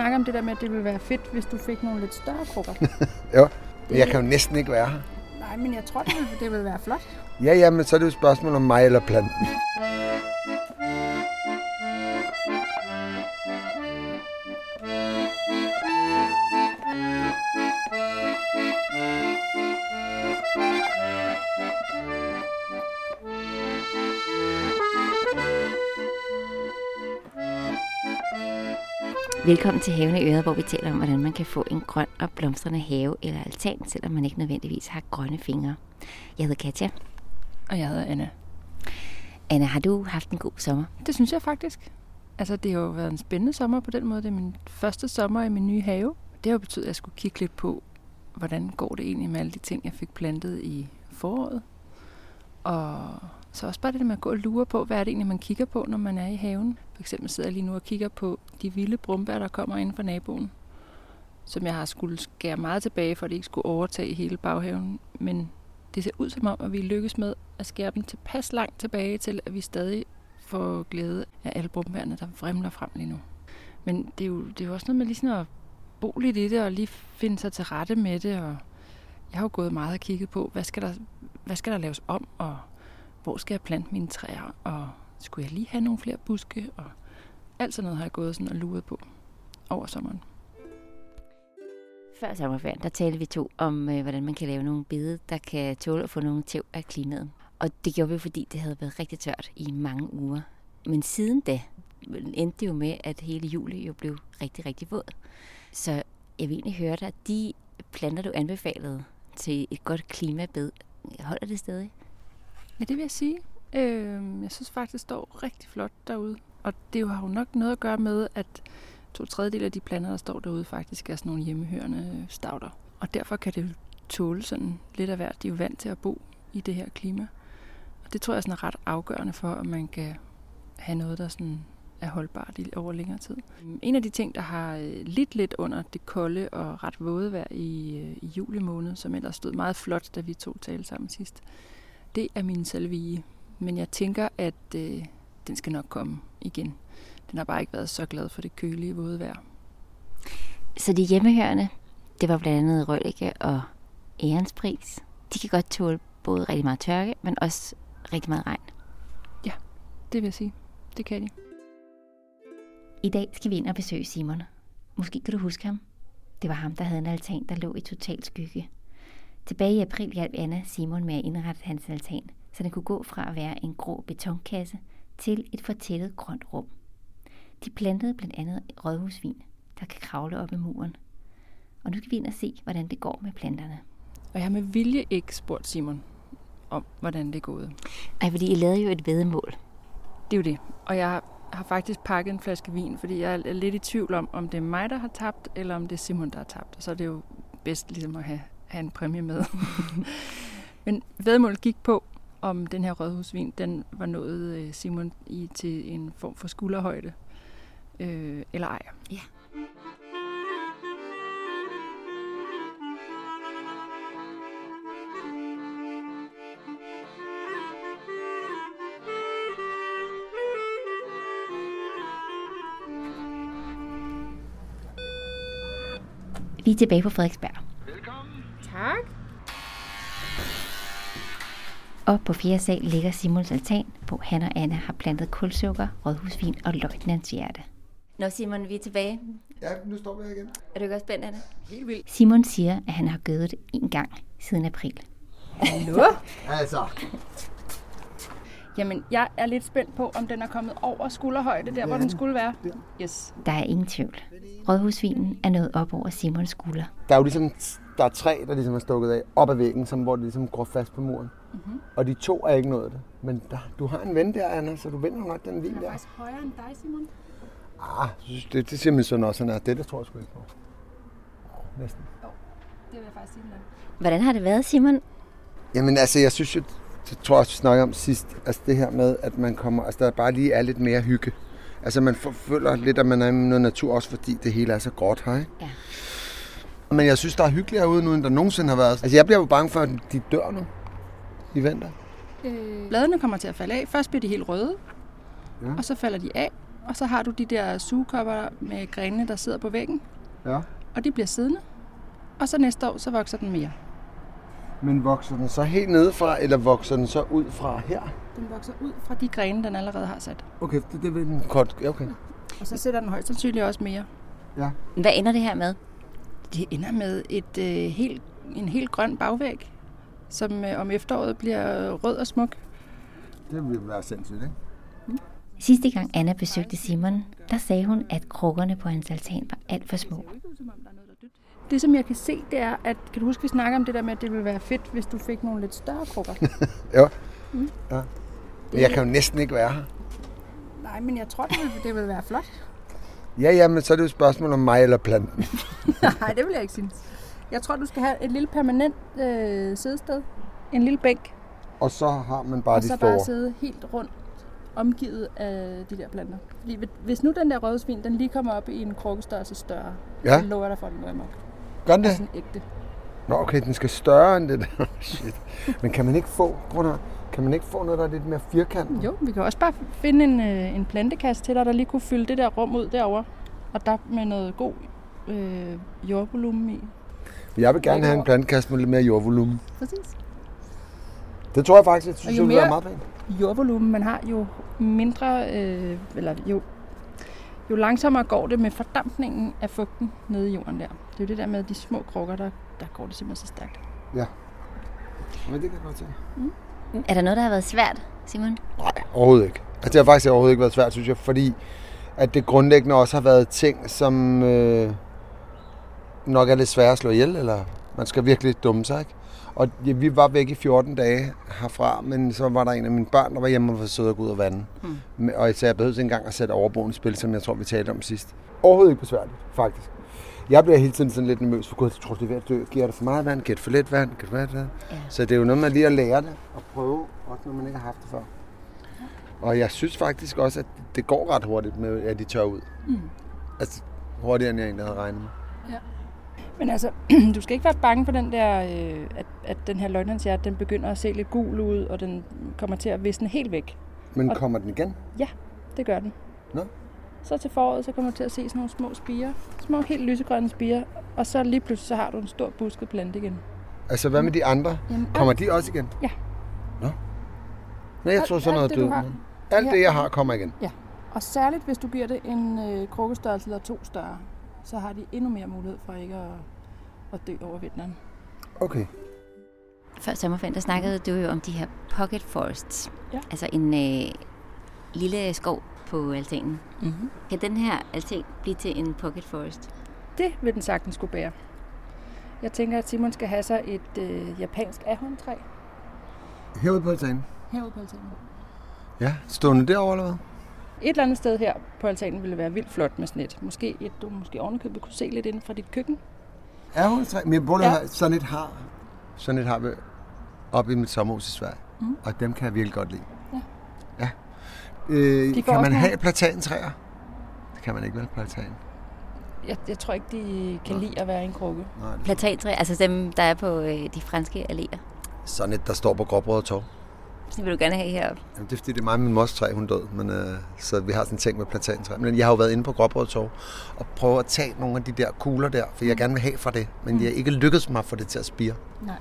Snakker om det der med, at det ville være fedt, hvis du fik nogle lidt større krukker? jo, men jeg kan jo næsten ikke være her. Nej, men jeg tror, det ville, det ville være flot. Ja, ja, men så er det jo et spørgsmål om mig eller planten. Velkommen til Haven i Øret, hvor vi taler om, hvordan man kan få en grøn og blomstrende have eller altan, selvom man ikke nødvendigvis har grønne fingre. Jeg hedder Katja. Og jeg hedder Anna. Anna, har du haft en god sommer? Det synes jeg faktisk. Altså, det har jo været en spændende sommer på den måde. Det er min første sommer i min nye have. Det har jo betydet, at jeg skulle kigge lidt på, hvordan går det egentlig med alle de ting, jeg fik plantet i foråret. Og så også bare det der med at gå og lure på, hvad er det egentlig, man kigger på, når man er i haven. For eksempel sidder jeg lige nu og kigger på de vilde brumbær, der kommer ind fra naboen. Som jeg har skulle skære meget tilbage, for at det ikke skulle overtage hele baghaven. Men det ser ud som om, at vi lykkes med at skære dem tilpas langt tilbage til, at vi stadig får glæde af alle brumbærne, der vrimler frem lige nu. Men det er jo, det er jo også noget med lige sådan at bo lidt i det, og lige finde sig til rette med det. Og jeg har jo gået meget og kigget på, hvad skal der, hvad skal der laves om, og hvor skal jeg plante mine træer, og skulle jeg lige have nogle flere buske, og alt sådan noget har jeg gået sådan og luret på over sommeren. Før sommerferien, der talte vi to om, øh, hvordan man kan lave nogle bede, der kan tåle at få nogle tæv af klimaet. Og det gjorde vi, fordi det havde været rigtig tørt i mange uger. Men siden da endte det jo med, at hele juli jo blev rigtig, rigtig våd. Så jeg vil egentlig høre dig, de planter, du anbefalede til et godt klimabed, holder det stadig? Ja, det vil jeg sige. Øh, jeg synes faktisk, det står rigtig flot derude. Og det har jo nok noget at gøre med, at to tredjedel af de planter, der står derude, faktisk er sådan nogle hjemmehørende stauder. Og derfor kan det jo tåle sådan lidt af hvert. De er jo vant til at bo i det her klima. Og det tror jeg sådan er ret afgørende for, at man kan have noget, der sådan er holdbart i over længere tid. En af de ting, der har øh, lidt lidt under det kolde og ret våde vejr i, øh, i juli måned, som ellers stod meget flot, da vi to talte sammen sidst, det er min salvie. Men jeg tænker, at øh, den skal nok komme igen. Den har bare ikke været så glad for det kølige våde vejr. Så de hjemmehørende, det var blandt andet Røllike og Ærenspris. De kan godt tåle både rigtig meget tørke, men også rigtig meget regn. Ja, det vil jeg sige. Det kan de. I dag skal vi ind og besøge Simon. Måske kan du huske ham. Det var ham, der havde en altan, der lå i total skygge. Tilbage i april hjalp Anna Simon med at indrette hans altan, så den kunne gå fra at være en grå betonkasse til et fortættet grønt rum. De plantede blandt andet rådhusvin, der kan kravle op i muren. Og nu skal vi ind og se, hvordan det går med planterne. Og jeg har med vilje ikke spurgt Simon om, hvordan det er gået. Ej, fordi I lavede jo et vedemål. Det er jo det. Og jeg har faktisk pakket en flaske vin, fordi jeg er lidt i tvivl om, om det er mig, der har tabt, eller om det er Simon, der har tabt. Og så er det jo bedst ligesom at have, have en præmie med. Men vedmålet gik på, om den her rødhusvin, den var nået øh, Simon i til en form for skulderhøjde, øh, eller ej. Ja. Vi er tilbage på Frederiksberg. Velkommen. Tak. Og på fjerde sal ligger Simons altan, hvor han og Anna har plantet kulsukker, rådhusvin og løjtnants hjerte. Nå Simon, vi er tilbage. Ja, nu står vi her igen. Er du ikke også spændt, Anna? Helt vildt. Simon siger, at han har gødet det en gang siden april. Hallo? Altså, Jamen, jeg er lidt spændt på, om den er kommet over skulderhøjde, der hvor den skulle være. Yes. Der er ingen tvivl. Rådhusvinen er nået op over Simons skulder. der er jo ligesom, der er tre, der ligesom er stukket af op ad væggen, som, hvor det ligesom går fast på muren. Mm-hmm. Og de to er ikke nået det. Men der, du har en ven der, Anna, så du vinder nok den vin der. højere end dig, Simon. Ah, synes, det, det siger min søn også, han er. Det der tror jeg sgu ikke på. Næsten. Det vil jeg faktisk sige, den er. Hvordan har det været, Simon? Jamen altså, jeg synes jo, det tror jeg også, vi snakkede om sidst, altså det her med, at man kommer, altså der bare lige er lidt mere hygge. Altså man føler lidt, at man er i noget natur, også fordi det hele er så godt her, ikke? Ja. Men jeg synes, der er hyggeligere ude nu, end der nogensinde har været. Altså jeg bliver jo bange for, at de dør nu i vinter. Øh, bladene kommer til at falde af. Først bliver de helt røde, Ja. og så falder de af. og så har du de der sugekopper med grenene, der sidder på væggen, Ja. og de bliver siddende. Og så næste år, så vokser den mere. Men vokser den så helt nedefra, eller vokser den så ud fra her? Den vokser ud fra de grene, den allerede har sat. Okay, det, det vil den kort. Ja, okay. Og så sætter den højst sandsynligt også mere. Ja. Hvad ender det her med? Det ender med et, øh, helt, en helt grøn bagvæg, som øh, om efteråret bliver rød og smuk. Det vil være sindssygt, ikke? Sidste gang Anna besøgte Simon, der sagde hun, at krukkerne på hans altan var alt for små. Det, som jeg kan se, det er, at kan du huske, vi snakker om det der med, at det ville være fedt, hvis du fik nogle lidt større krukker? Ja. ja. Men jeg kan jo næsten ikke være her. Nej, men jeg tror, det ville, det ville være flot. Ja, ja, men så er det jo et spørgsmål om mig eller planten. Nej, det vil jeg ikke synes. Jeg tror, du skal have et lille permanent øh, sædested. En lille bænk. Og så har man bare og de så store. bare sidde helt rundt omgivet af de der planter. Fordi hvis nu den der rødsvin, den lige kommer op i en krukkestørrelse større, Ja. så lover jeg dig for, at den går amok. Gør den det? Sådan ægte. Nå, okay, den skal større end det der. Shit. Men kan man ikke få, Gunnar, kan man ikke få noget, der er lidt mere firkantet? Jo, vi kan også bare finde en, øh, en plantekasse til dig, der lige kunne fylde det der rum ud derovre. Og der med noget god øh, jordvolumen i. Jeg vil gerne have en plantekasse med lidt mere jordvolumen. Præcis. Det tror jeg faktisk, jeg synes, jo det vil være mere- meget pænt. Jordvolumen man har, jo mindre, øh, eller jo, jo langsommere går det med fordampningen af fugten nede i jorden der. Det er jo det der med de små krukker, der, der går det simpelthen så stærkt. Men det kan jeg godt se. Er der noget, der har været svært, Simon? Nej, overhovedet ikke. Altså, det har faktisk overhovedet ikke været svært, synes jeg, fordi at det grundlæggende også har været ting, som øh, nok er lidt svære at slå ihjel, eller man skal virkelig dumme sig, ikke? Og ja, vi var væk i 14 dage herfra, men så var der en af mine børn, der var hjemme og var sød og gå ud og vande. Mm. Og så jeg behøvede ikke engang at sætte overboen i spil, som jeg tror, vi talte om sidst. Overhovedet ikke besværligt, faktisk. Jeg bliver hele tiden sådan lidt nervøs, for gud, jeg tror, det er ved at dø. Giver det for meget vand? Giver det for lidt vand? Giver det for lidt vand? Ja. Så det er jo noget med lige at lære det og prøve, også når man ikke har haft det før. Og jeg synes faktisk også, at det går ret hurtigt med, at de tør ud. Mm. Altså hurtigere, end jeg egentlig havde regnet med. Men altså, du skal ikke være bange for den der, øh, at, at den her løgnhåndshjert, den begynder at se lidt gul ud, og den kommer til at visne helt væk. Men Og- kommer den igen? Det gør den. Nå. Så til foråret, så kommer du til at se sådan nogle små spiger. Små, helt lysegrønne spiger. Og så lige pludselig, så har du en stor busket plante igen. Altså hvad med de andre? Jamen, Kommer de også igen? Ja. Nå. Nej, jeg tror sådan noget død. Alt Ja. det, jeg har, kommer igen. Og særligt, hvis du giver det en øh, krukkestørrelse eller to større, så har de endnu mere mulighed for ikke at, at dø over vinteren. Okay. Før sommerferien, der snakkede du jo om de her pocket forests. Ja. Altså en øh, lille skov på altanen. Mm-hmm. Kan den her altan blive til en pocket forest? Det vil den sagtens skulle bære. Jeg tænker, at Simon skal have sig et øh, japansk ahorntræ Herude på altanen. herude på altanen. Ja, stående derovre eller hvad? Et eller andet sted her på altanen ville være vildt flot med sådan et. Måske et, du måske ovenikøbet kunne se lidt inden fra dit køkken. Er hun træ? Men jeg Ja. sådan et har. Sådan et har vi oppe i mit sommerhus i Sverige. Mm. Og dem kan jeg virkelig godt lide. Ja. ja. Øh, kan man have platantræer? Det kan man ikke vel på altanen. Jeg, jeg tror ikke, de kan Nå. lide at være i en krukke. Nej. Platantræ, altså dem, der er på øh, de franske alléer. Sådan et, der står på Gråbrød og Torv. Det vil du gerne have heroppe. Jamen, det er fordi, det er mig min mors træ, hun død. Men, øh, så vi har sådan en ting med platantræ. Men jeg har jo været inde på Gråbrød og prøvet at tage nogle af de der kugler der, for jeg gerne vil have fra det. Men Mm. jeg har ikke lykkedes mig at få det til at spire. Nej.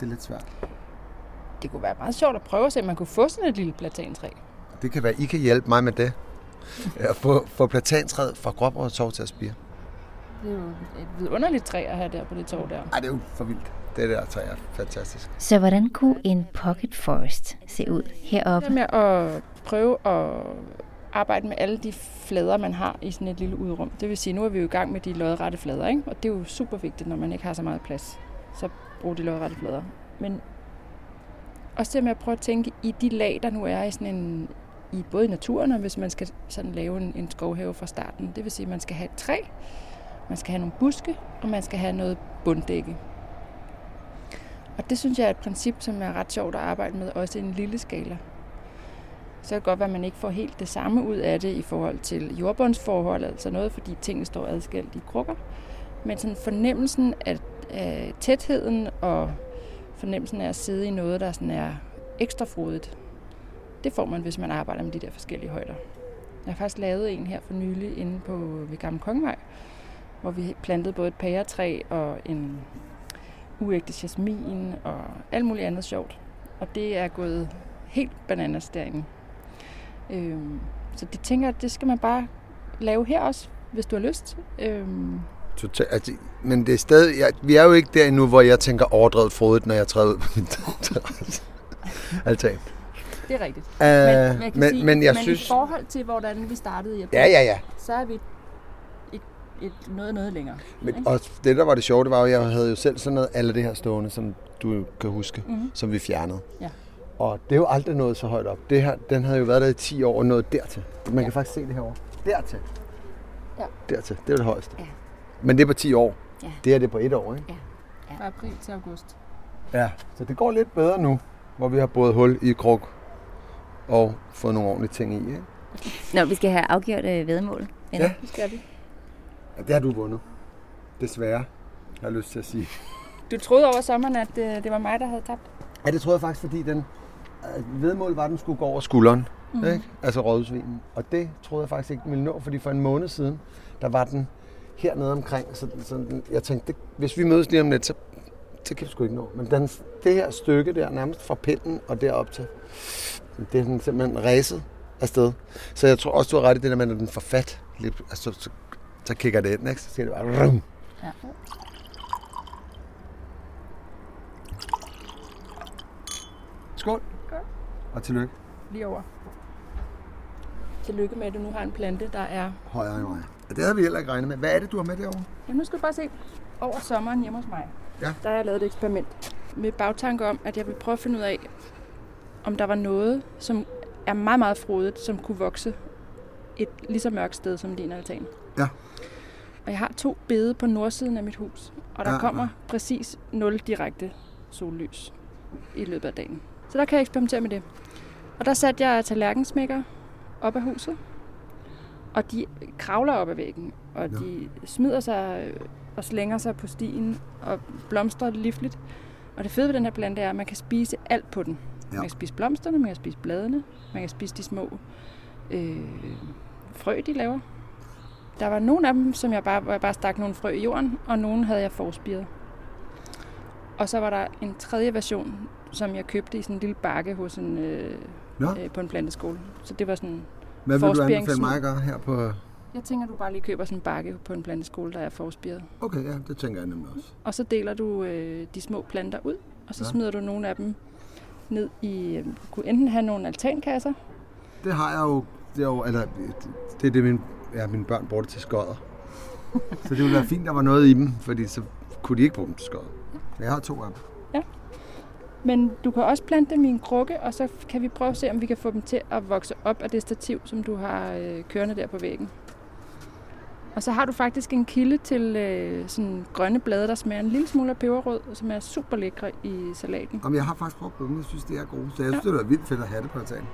Det er lidt svært. Det kunne være meget sjovt at prøve at se, om man kunne få sådan et lille platantræ. Det kan være, I kan hjælpe mig med det. At få, få platantræet fra Gråbrød og Torv til at spire. Det er jo et vidunderligt træ at have der på det torv der. Ej, det er jo for vildt. Det der træ er fantastisk. Så hvordan kunne en pocket forest se ud heroppe? Det med at prøve at arbejde med alle de flader, man har i sådan et lille udrum. Det vil sige, nu er vi jo i gang med de lodrette flader, ikke? og det er jo super vigtigt, når man ikke har så meget plads. Så brug de lodrette flader. Men også det med at prøve at tænke i de lag, der nu er i sådan en, i både i naturen og hvis man skal sådan lave en, en skovhave fra starten. Det vil sige, at man skal have et træ, man skal have nogle buske, og man skal have noget bunddække. Og det synes jeg er et princip, som er ret sjovt at arbejde med, også i en lille skala. Så kan det godt være, at man ikke får helt det samme ud af det i forhold til jordbundsforhold, altså noget, fordi tingene står adskilt i krukker. Men sådan fornemmelsen af, af tætheden og fornemmelsen af at sidde i noget, der sådan er ekstra frodigt, det får man, hvis man arbejder med de der forskellige højder. Jeg har faktisk lavet en her for nylig inde på ved Gamle Kongevej, hvor vi plantede både et pæretræ og en uægte jasmin og alt muligt andet sjovt. Og det er gået helt bananas derinde. Øhm, så de tænker, at det skal man bare lave her også, hvis du har lyst. Øhm, Total, altså, men det er stadig, jeg, vi er jo ikke der endnu, hvor jeg tænker overdrevet frodet, når jeg træder ud på min. Altan. det er rigtigt. Uh, Men, men, jeg, men, sige, men jeg men synes... i forhold til, hvordan vi startede i april, Ja, ja, ja. så er vi et, et noget, noget længere. Men, Ikke? og det, der var det sjove, det var jo, at jeg havde jo selv sådan noget, alle det her stående, som du kan huske, Mhm. som vi fjernede. Ja. Og det er jo aldrig nået så højt op. Det her, den havde jo været der i 10 år og nået dertil. Man Ja. kan faktisk se det herovre. Dertil. Ja. Dertil. Det er det højeste. Ja. Men det er på 10 år. Ja. Det er det på et år, ikke? Fra april til august. Ja. Så det går lidt bedre nu, hvor vi har båret hul i kruk og fået nogle ordentlige ting i, ikke? Nå, vi skal have afgjort øh, vedmål. Ja. Det skal vi. Ja. det har du vundet. Desværre, har jeg lyst til at sige. Du troede over sommeren, at det, det var mig, der havde tabt? Ja, det tror jeg faktisk, fordi den øh, vedmål var, at den skulle gå over skulderen. Mm. Ikke? Altså rådhusvinen. Og det troede jeg faktisk ikke, ville nå, fordi for en måned siden, der var den hernede omkring. Så, så jeg tænkte, det, hvis vi mødes lige om lidt, så, så kan vi sgu ikke nå. Men den, det her stykke der, nærmest fra pinden og derop til, det er den simpelthen ræset afsted. Så jeg tror også, du har ret i det der med, at den får fat, lidt, altså, så, så kigger det ind, ikke? så siger det bare, rum. Ja. Skål. Skål. Og tillykke. Lige over. Tillykke med, at du nu har en plante, der er... Højere end mig. Ja, Det havde vi heller ikke regnet med. Hvad er det, du har med derovre? Jamen, nu skal du bare se. Over sommeren hjemme hos mig, Ja. der har jeg lavet et eksperiment. Med bagtanke om, at jeg vil prøve at finde ud af, om der var noget, som er meget, meget frodigt, som kunne vokse et lige så mørkt sted som din altan. Ja. Og jeg har to bede på nordsiden af mit hus, og der Ja, ja, ja. kommer præcis 0 direkte sollys i løbet af dagen. Så der kan jeg eksperimentere med det. Og der satte jeg tallerkensmækker op af huset, og de kravler op ad væggen, og Nå. de smider sig øh, og slænger sig på stien og blomstrer livligt. Og det fede ved den her plante er, at man kan spise alt på den. Ja. Man kan spise blomsterne, man kan spise bladene, man kan spise de små øh, frø, de laver. Der var nogle af dem, som jeg bare, hvor jeg bare stak nogle frø i jorden, og nogle havde jeg forspiret. Og så var der en tredje version, som jeg købte i sådan en lille bakke hos en, øh, Nå. øh, på en planteskole. Så det var sådan... Hvad vil du anbefale mig at gøre her på... Jeg tænker, du bare lige køber sådan en bakke på en planteskole, der er forspiret. Okay, ja, det tænker jeg nemlig også. Og så deler du øh, de små planter ud, og så Ja. ja. smider du nogle af dem ned i... Øh, du kunne enten have nogle altankasser, Det har jeg jo... Det er, jo, eller, det, er det, mine, ja, mine børn bruger det til skodder. Så det ville være fint, der var noget i dem, fordi så kunne de ikke bruge dem til skodder. Jeg har to af dem. men du kan også plante dem i en krukke, og så kan vi prøve at se, om vi kan få dem til at vokse op af det stativ, som du har øh, kørende der på væggen. Og så har du faktisk en kilde til øh, sådan grønne blade, der smager en lille smule af peberrød, som er super lækre i salaten. Om jeg har faktisk prøvet dem, jeg synes, det er gode. Så jeg synes, Ja. det er vildt fedt at have det på altanen.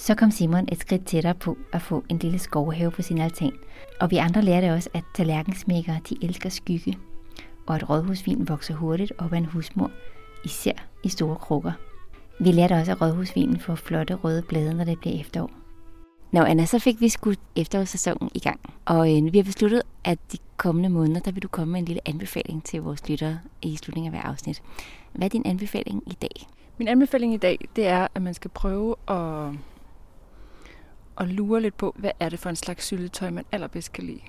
Så kom Simon et skridt tættere på at få en lille skovhave på sin altan. Og vi andre lærte også, at tallerkensmækkere de elsker skygge, og at rådhusvin vokser hurtigt op af en husmur, især i store krukker. Vi lærte også, at rådhusvinen får flotte røde blade, når det bliver efterår. Nå Anna, så fik vi skudt efterårssæsonen i gang, og øh, vi har besluttet, at de kommende måneder, der vil du komme med en lille anbefaling til vores lyttere i slutningen af hver afsnit. Hvad er din anbefaling i dag? Min anbefaling i dag, det er, at man skal prøve at, at lure lidt på, hvad er det for en slags syltetøj, man allerbedst kan lide.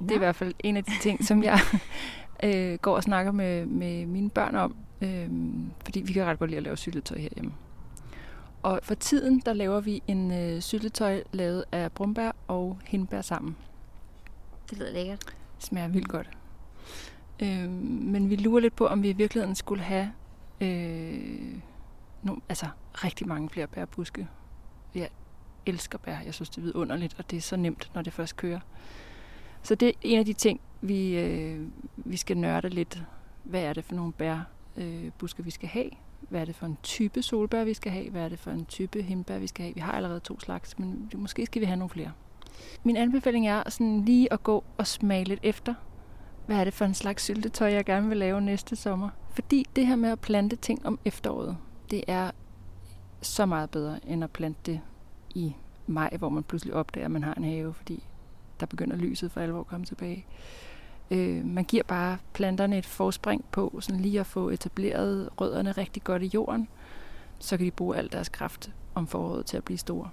Det er i hvert fald en af de ting, som jeg øh, går og snakker med, med mine børn om, øh, fordi vi kan ret godt lide at lave syltetøj herhjemme. Og for tiden, der laver vi en øh, syltetøj lavet af brumbær og hindbær sammen. Det lyder lækkert. Det smager vildt godt. Øh, men vi lurer lidt på, om vi i virkeligheden skulle have øh, nogle, altså, rigtig mange flere bærbuske. Jeg elsker bær. Jeg synes, det er vidunderligt, og det er så nemt, når det først kører. Så det er en af de ting, vi, øh, vi skal nørde lidt. Hvad er det for nogle bærbuske, øh, buske, vi skal have? Hvad er det for en type solbær, vi skal have? Hvad er det for en type hindbær, vi skal have? Vi har allerede to slags, men måske skal vi have nogle flere. Min anbefaling er sådan lige at gå og smage lidt efter. Hvad er det for en slags syltetøj, jeg gerne vil lave næste sommer? Fordi det her med at plante ting om efteråret, det er så meget bedre end at plante det i maj, hvor man pludselig opdager, at man har en have, fordi der begynder lyset for alvor at komme tilbage. Øh, man giver bare planterne et forspring på, sådan lige at få etableret rødderne rigtig godt i jorden, så kan de bruge al deres kraft om foråret til at blive store.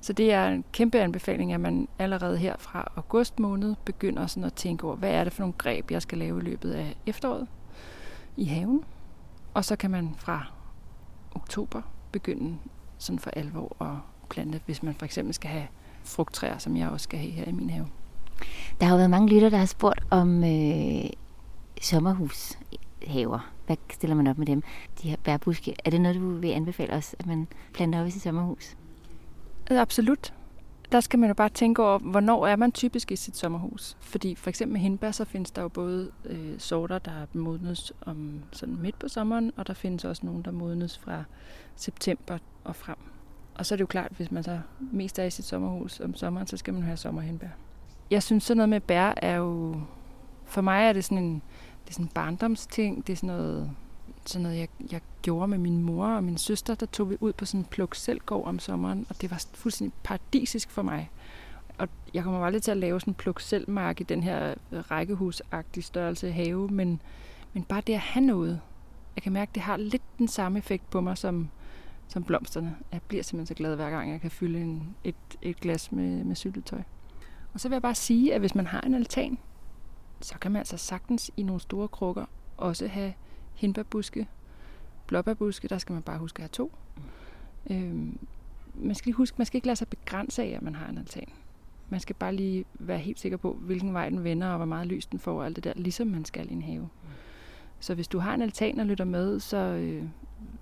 Så det er en kæmpe anbefaling, at man allerede her fra august måned begynder sådan at tænke over, hvad er det for nogle greb, jeg skal lave i løbet af efteråret i haven. Og så kan man fra oktober begynde sådan for alvor at plante, hvis man for eksempel skal have frugttræer, som jeg også skal have her i min have. Der har jo været mange lytter, der har spurgt om øh, sommerhushaver. Hvad stiller man op med dem? De her bærbuske. Er det noget, du vil anbefale os, at man planter op i sit sommerhus? Absolut. Der skal man jo bare tænke over, hvornår er man typisk i sit sommerhus. Fordi for eksempel med hindbær, så findes der jo både øh, sorter, der modnes om sådan midt på sommeren, og der findes også nogle, der modnes fra september og frem. Og så er det jo klart, at hvis man så mest er i sit sommerhus om sommeren, så skal man have sommerhindbær. Jeg synes, sådan noget med bær er jo... For mig er det sådan en, det er sådan en barndomsting. Det er sådan noget, sådan noget jeg, jeg gjorde med min mor og min søster. Der tog vi ud på sådan en pluk selvgård om sommeren, og det var fuldstændig paradisisk for mig. Og jeg kommer aldrig til at lave sådan en pluk selvmark i den her øh, rækkehusagtige størrelse have, men, men bare det at have noget. Jeg kan mærke, at det har lidt den samme effekt på mig, som, som blomsterne. Jeg bliver simpelthen så glad hver gang, jeg kan fylde en, et, et glas med, med syltetøj. Og så vil jeg bare sige, at hvis man har en altan, så kan man altså sagtens i nogle store krukker også have hindbærbuske, blåbærbuske, der skal man bare huske at have to. Øhm, man skal lige huske, man skal ikke lade sig begrænse af, at man har en altan. Man skal bare lige være helt sikker på, hvilken vej den vender, og hvor meget lys den får, og alt det der, ligesom man skal i en have. Så hvis du har en altan og lytter med, så, øh,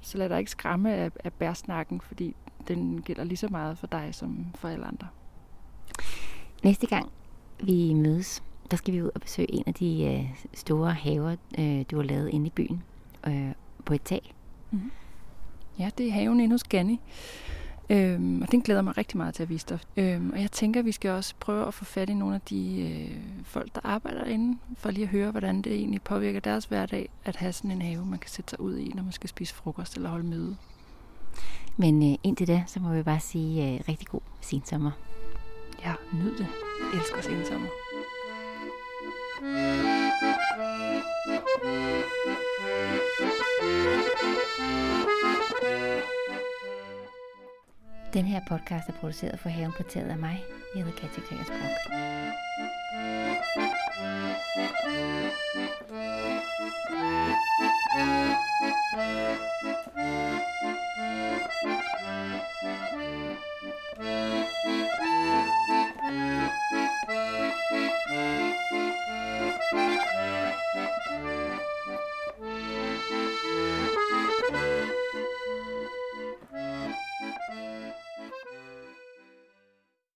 så lad dig ikke skræmme af, af bærsnakken, fordi den gælder lige så meget for dig som for alle andre. Næste gang vi mødes, der skal vi ud og besøge en af de øh, store haver, øh, du har lavet inde i byen øh, på et tag. Mm-hmm. Ja, det er haven inde hos Ganni. Øhm, og den glæder mig rigtig meget til at vise dig. Øhm, og jeg tænker, at vi skal også prøve at få fat i nogle af de øh, folk, der arbejder inde, for lige at høre, hvordan det egentlig påvirker deres hverdag, at have sådan en have, man kan sætte sig ud i, når man skal spise frokost eller holde møde. Men øh, indtil det, så må vi bare sige øh, rigtig god sensommer. Ja, nyd det. Jeg elsker sensommer. Den her podcast er produceret for Haven på af mig. Hela kreationsspråk.